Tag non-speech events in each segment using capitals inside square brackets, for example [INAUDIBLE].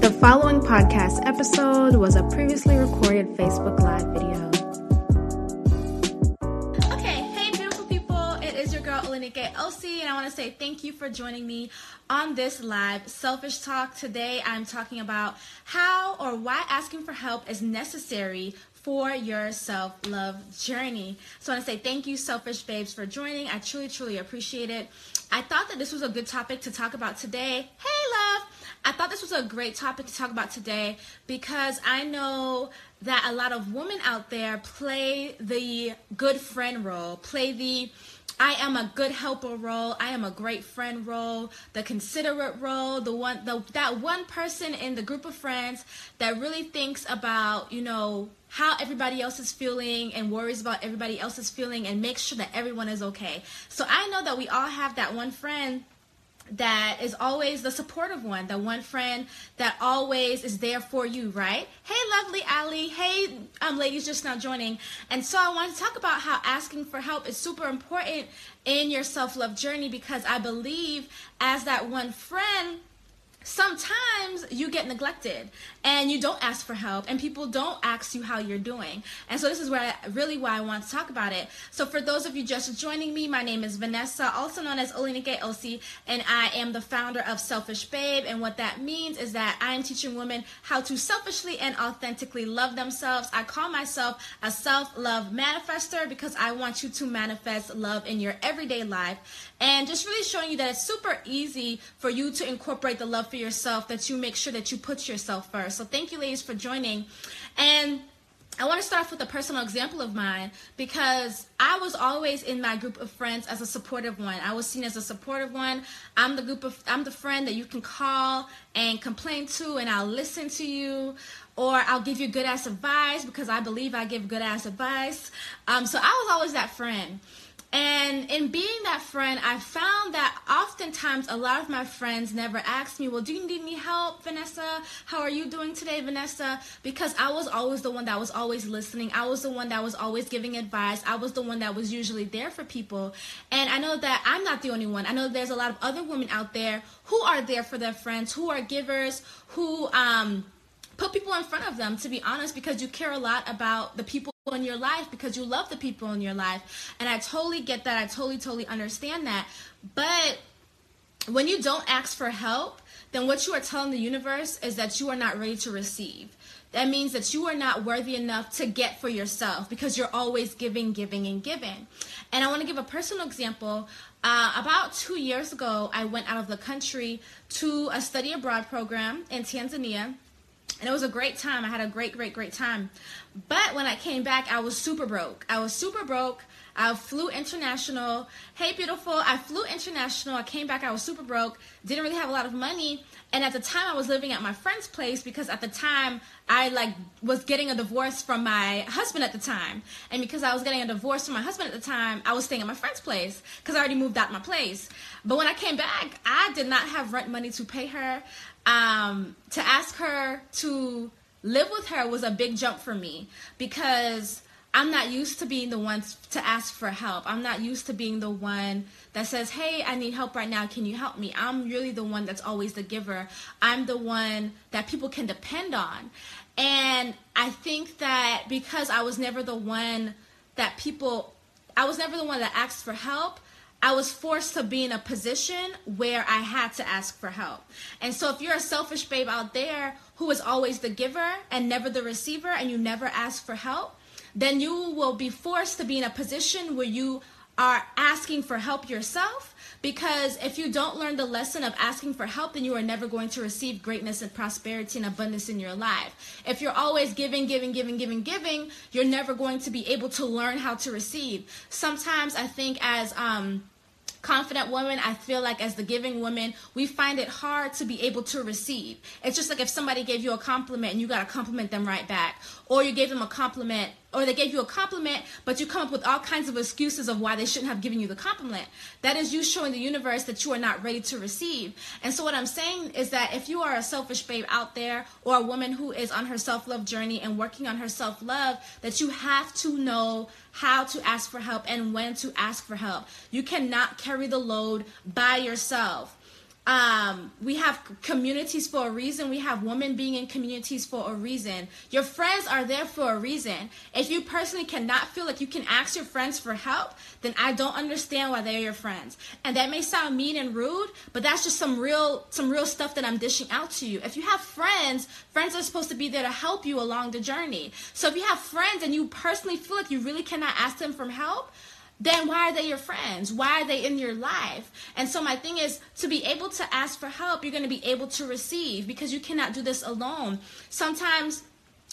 The following podcast episode was a previously recorded Facebook Live video. Okay, hey beautiful people, it is your girl Olanike OC, and I want to say thank you for joining me on this live selfish talk. Today I'm talking about how or why asking for help is necessary for your self love journey. So I want to say thank you, Selfish Babes, for joining. I truly, truly appreciate it. I thought that this was a good topic to talk about today. Hey, love! I thought this was a great topic to talk about today because I know that a lot of women out there play the good friend role, play the I am a good helper role. I am a great friend role, the considerate role, the one the that one person in the group of friends that really thinks about, you know, how everybody else is feeling and worries about everybody else's feeling and makes sure that everyone is okay. So I know that we all have that one friend that is always the supportive one, the one friend that always is there for you, right? Hey, lovely Ali. Hey, um, ladies just now joining. And so I want to talk about how asking for help is super important in your self love journey because I believe as that one friend, sometimes you get neglected and you don't ask for help and people don't ask you how you're doing. And so this is where I, really why i want to talk about it. So for those of you just joining me my name is vanessa also known as Olanike OC and i am the founder of selfish babe. And what that means is that i am teaching women how to selfishly and authentically love themselves. I call myself a self-love manifester because i want you to manifest love in your everyday life and just really showing you that it's super easy for you to incorporate the love for yourself that you make sure that you put yourself first so thank you ladies for joining and I want to start off with a personal example of mine because I was always in my group of friends as a supportive one. I was seen as a supportive one. I'm the group of I'm the friend that you can call and complain to and I'll listen to you or I'll give you good ass advice because I believe I give good ass advice. Um, so I was always that friend. And in being that friend, I found that oftentimes a lot of my friends never asked me, Well, do you need any help, Vanessa? How are you doing today, Vanessa? Because I was always the one that was always listening. I was the one that was always giving advice. I was the one that was usually there for people. And I know that I'm not the only one. I know there's a lot of other women out there who are there for their friends, who are givers, who, um, put people in front of them to be honest because you care a lot about the people in your life because you love the people in your life. And i totally get that. I totally totally understand that. But when you don't ask for help then what you are telling the universe is that you are not ready to receive. That means that you are not worthy enough to get for yourself because you're always giving, giving, and giving. And I want to give a personal example. Uh, about two years ago, I went out of the country to a study abroad program in Tanzania and it was a great time. I had a great, great, great time. But when I came back, I was super broke. I was super broke. I flew international. Hey, beautiful. I flew international. I came back. I was super broke. Didn't really have a lot of money. And at the time, I was living at my friend's place because at the time, I like was getting a divorce from my husband at the time. And because I was getting a divorce from my husband at the time, I was staying at my friend's place because I already moved out my place. But when I came back, I did not have rent money to pay her. Um, to ask her to live with her was a big jump for me because I'm not used to being the one to ask for help. I'm not used to being the one that says, Hey, I need help right now. Can you help me? I'm really the one that's always the giver. I'm the one that people can depend on. And I think that because I was never the one that people, I was never the one that asked for help, I was forced to be in a position where I had to ask for help. And so if you're a selfish babe out there who is always the giver and never the receiver and you never ask for help, then you will be forced to be in a position where you are asking for help yourself because if you don't learn the lesson of asking for help, then you are never going to receive greatness and prosperity and abundance in your life. If you're always giving, giving, giving, giving, giving, you're never going to be able to learn how to receive. Sometimes I think as um, confident women, I feel like as the giving woman, we find it hard to be able to receive. It's just like if somebody gave you a compliment and you got to compliment them right back, or you gave them a compliment or they gave you a compliment, but you come up with all kinds of excuses of why they shouldn't have given you the compliment. That is you showing the universe that you are not ready to receive. And so, what I'm saying is that if you are a selfish babe out there, or a woman who is on her self love journey and working on her self love, that you have to know how to ask for help and when to ask for help. You cannot carry the load by yourself um, we have communities for a reason. We have women being in communities for a reason. Your friends are there for a reason. If you personally cannot feel like you can ask your friends for help, then I don't understand why they're your friends. And that may sound mean and rude, but that's just some real some real stuff that I'm dishing out to you. If you have friends, friends are supposed to be there to help you along the journey. So if you have friends and you personally feel like you really cannot ask them for help, then why are they your friends? Why are they in your life? And so my thing is to be able to ask for help, you're going to be able to receive because you cannot do this alone. Sometimes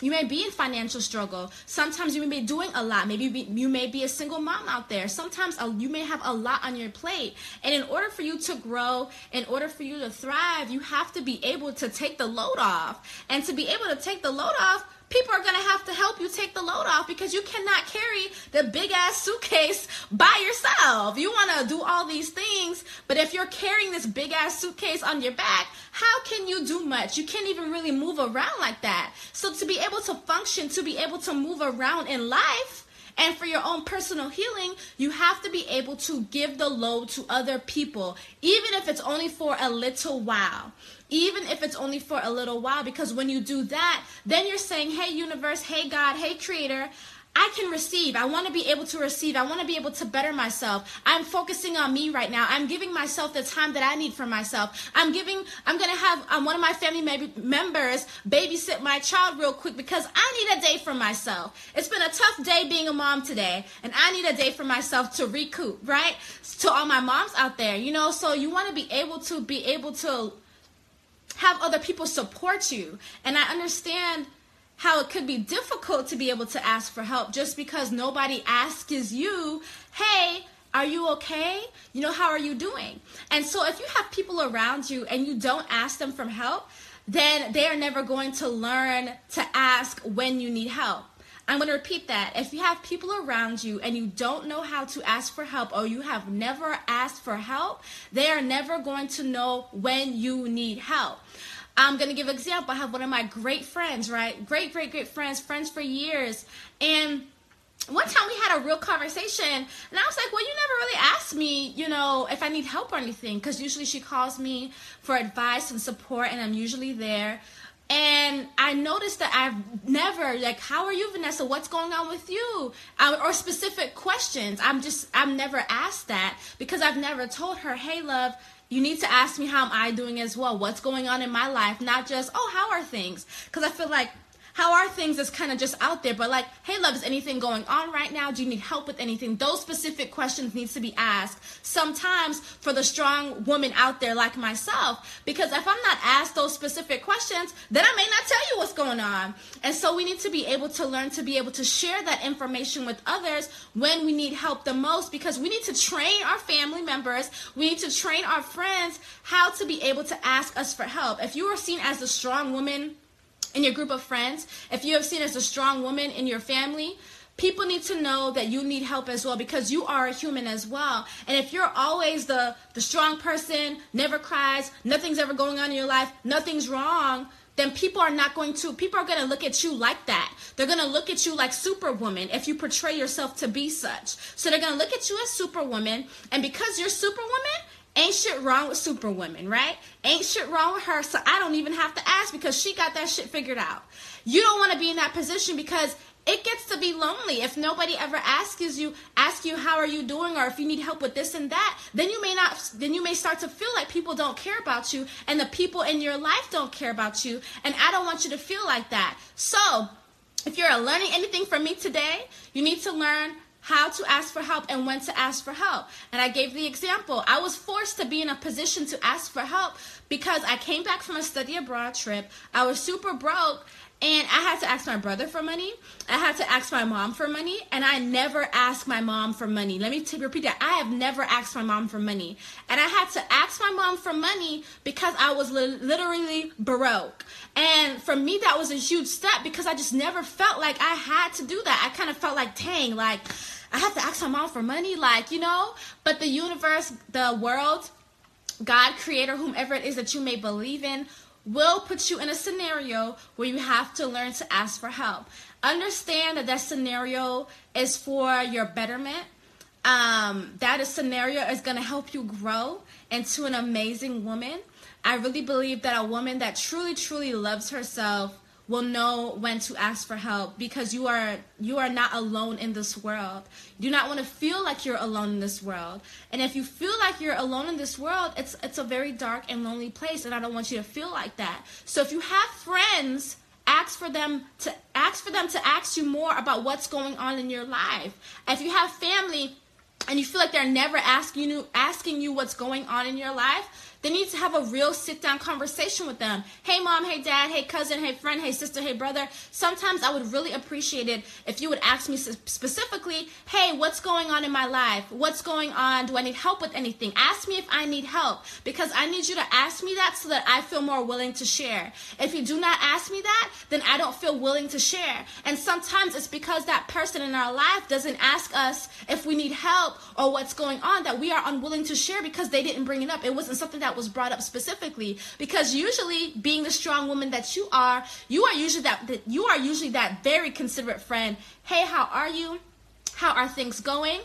you may be in financial struggle. Sometimes you may be doing a lot. Maybe you may be a single mom out there. Sometimes you may have a lot on your plate. And in order for you to grow, in order for you to thrive, you have to be able to take the load off. And to be able to take the load off, people are going to have to help you take the load off because you cannot carry the big ass suitcase by yourself. You want to do all these things, but if you're carrying this big ass suitcase on your back, how can you do much? You can't even really move around like that. So to be able to function, to be able to move around in life, and for your own personal healing, you have to be able to give the load to other people, even if it's only for a little while even if it's only for a little while because when you do that then you're saying hey universe hey god hey creator I can receive. I want to be able to receive. I want to be able to better myself. I'm focusing on me right now. I'm giving myself the time that I need for myself. I'm giving, I'm going to have um, one of my family members babysit my child real quick because I need a day for myself. It's been a tough day being a mom today, and I need a day for myself to recoup, right? To all my moms out there, you know, so you want to be able to be able to have other people support you. And I understand how it could be difficult to be able to ask for help just because nobody asks you, hey, are you okay? You know, how are you doing? And so if you have people around you and you don't ask them for help, then they are never going to learn to ask when you need help. I'm going to repeat that. If you have people around you and you don't know how to ask for help or you have never asked for help, they are never going to know when you need help. I'm going to give an example. I have one of my great friends, right? Great, great, great friends, friends for years. And one time we had a real conversation and I was like, well, you never really asked me, you know, if I need help or anything. Because usually she calls me for advice and support and I'm usually there. And I noticed that I've never, like, how are you, Vanessa? What's going on with you? Um, or specific questions. I'm just, I'm never asked that because I've never told her, hey, love, you need to ask me how am I doing as well? What's going on in my life? Not just, oh, how are things? Because I feel like how are things is kind of just out there but like hey love is anything going on right now? Do you need help with anything? Those specific questions needs to be asked sometimes for the strong woman out there like myself because if i'm not asked those specific questions then i may not tell you what's going on. And so we need to be able to learn to be able to share that information with others when we need help the most because we need to train our family members. We need to train our friends how to be able to ask us for help. If you are seen as a strong woman in your group of friends, if you have seen as a strong woman in your family, people need to know that you need help as well because you are a human as well. And if you're always the the strong person, never cries, nothing's ever going on in your life, nothing's wrong, then people are not going to people are going to look at you like that. They're going to look at you like superwoman if you portray yourself to be such. So they're going to look at you as superwoman and because you're superwoman, Ain't shit wrong with Superwoman, right? Ain't shit wrong with her, so I don't even have to ask because she got that shit figured out. You don't want to be in that position because it gets to be lonely if nobody ever asks you ask you how are you doing or if you need help with this and that then you may not then you may start to feel like people don't care about you and the people in your life don't care about you and i don't want you to feel like that so if you're learning anything from me today you need to learn how to ask for help and when to ask for help. And I gave the example. I was forced to be in a position to ask for help because I came back from a study abroad trip. I was super broke and I had to ask my brother for money. I had to ask my mom for money, and I never asked my mom for money. Let me t- repeat that. I have never asked my mom for money. And I had to ask my mom for money because I was li- literally broke. And for me, that was a huge step because I just never felt like I had to do that. I kind of felt like, dang, like, I have to ask my mom for money, like, you know? But the universe, the world, God, creator, whomever it is that you may believe in, will put you in a scenario where you have to learn to ask for help. Understand that that scenario is for your betterment. Um, that scenario is going to help you grow into an amazing woman. I really believe that a woman that truly, truly loves herself will know when to ask for help because you are you are not alone in this world. You do not want to feel like you're alone in this world. And if you feel like you're alone in this world, it's it's a very dark and lonely place and I don't want you to feel like that. So if you have friends ask for them to ask for them to ask you more about what's going on in your life. If you have family and you feel like they're never asking you asking you what's going on in your life, they need to have a real sit down conversation with them. Hey, mom, hey, dad, hey, cousin, hey, friend, hey, sister, hey, brother. Sometimes I would really appreciate it if you would ask me specifically, hey, what's going on in my life? What's going on? Do I need help with anything? Ask me if I need help because I need you to ask me that so that I feel more willing to share. If you do not ask me that, then I don't feel willing to share. And sometimes it's because that person in our life doesn't ask us if we need help or what's going on that we are unwilling to share because they didn't bring it up. It wasn't something that that was brought up specifically because usually being the strong woman that you are you are usually that, that you are usually that very considerate friend. Hey how are you? How are things going?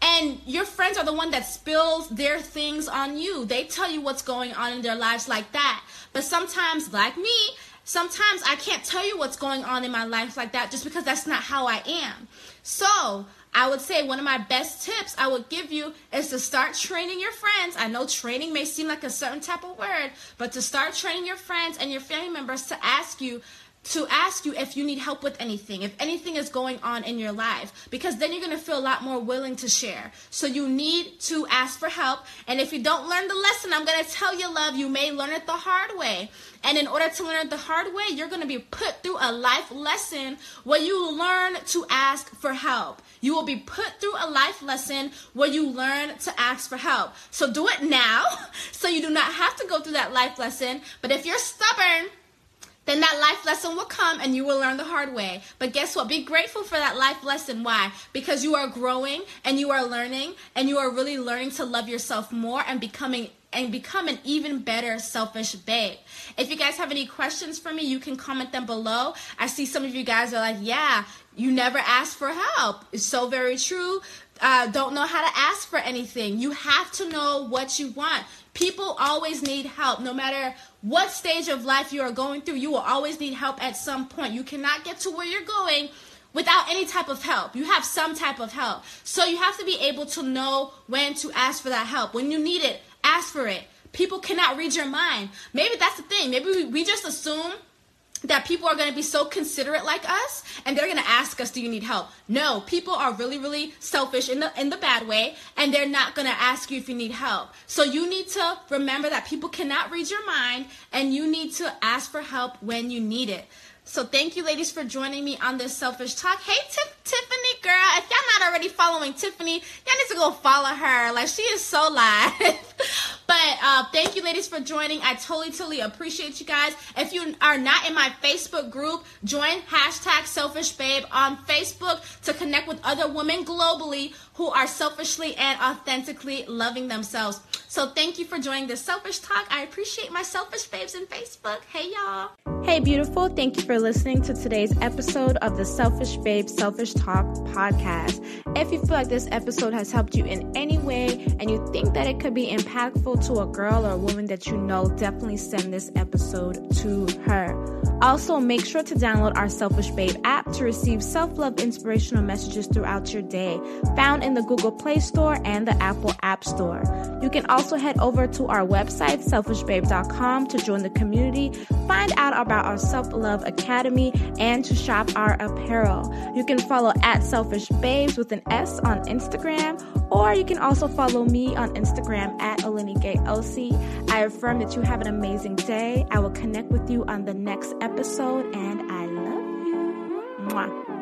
And your friends are the one that spills their things on you. They tell you what's going on in their lives like that. But sometimes like me sometimes i can't tell you what's going on in my life like that just because that's not how i am. So I would say one of my best tips I would give you is to start training your friends. I know training may seem like a certain type of word, but to start training your friends and your family members to ask you to ask you if you need help with anything, if anything is going on in your life, because then you're going to feel a lot more willing to share. So you need to ask for help. And if you don't learn the lesson, I'm going to tell you, love, you may learn it the hard way. And in order to learn it the hard way, you're going to be put through a life lesson where you learn to ask for help. You will be put through a life lesson where you learn to ask for help. So do it now [LAUGHS] so you do not have to go through that life lesson. But if you're stubborn, then that life lesson will come and you will learn the hard way. But guess what? Be grateful for that life lesson. Why? Because you are growing and you are learning and you are really learning to love yourself more and becoming and become an even better selfish babe. If you guys have any questions for me, you can comment them below. I see some of you guys are like, yeah, you never ask for help. It's so very true. Uh, don't know how to ask for anything. You have to know what you want. People always need help. No matter what stage of life you are going through, you will always need help at some point. You cannot get to where you're going without any type of help. You have some type of help. So you have to be able to know when to ask for that help. When you need it, ask for it. People cannot read your mind. Maybe that's the thing. Maybe we, we just assume that people are going to be so considerate like us and they're going to ask us do you need help? No people are really really selfish in the in the bad way and they're not going to ask you if you need help. So you need to remember that people cannot read your mind and you need to ask for help when you need it. So thank you ladies for joining me on this selfish talk. Hey tiffany girl if y'all not already following tiffany y'all need to go follow her. Like she is so live [LAUGHS] But uh, thank you, ladies, for joining. I totally, totally appreciate you guys. If you are not in my Facebook group, join hashtag Selfish Babe on Facebook to connect with other women globally who are selfishly and authentically loving themselves. So thank you for joining this Selfish Talk. I appreciate my selfish babes in Facebook. Hey, y'all. Hey, beautiful. Thank you for listening to today's episode of the Selfish Babe Selfish Talk podcast. If you feel like this episode has helped you in any way and you think that it could be impactful to a girl or a woman that you know, definitely send this episode to her. Also, make sure to download our Selfish Babe app to receive self love inspirational messages throughout your day, found in the Google Play Store and the Apple App Store. You can also head over to our website, selfishbabe.com, to join the community, find out about our Self Love Academy, and to shop our apparel. You can follow at Selfish Babes with an S on Instagram, or you can also follow me on Instagram at OlanikeOC. I affirm that you have an amazing day. I will connect with you on the next episode, and I love you. Mwah.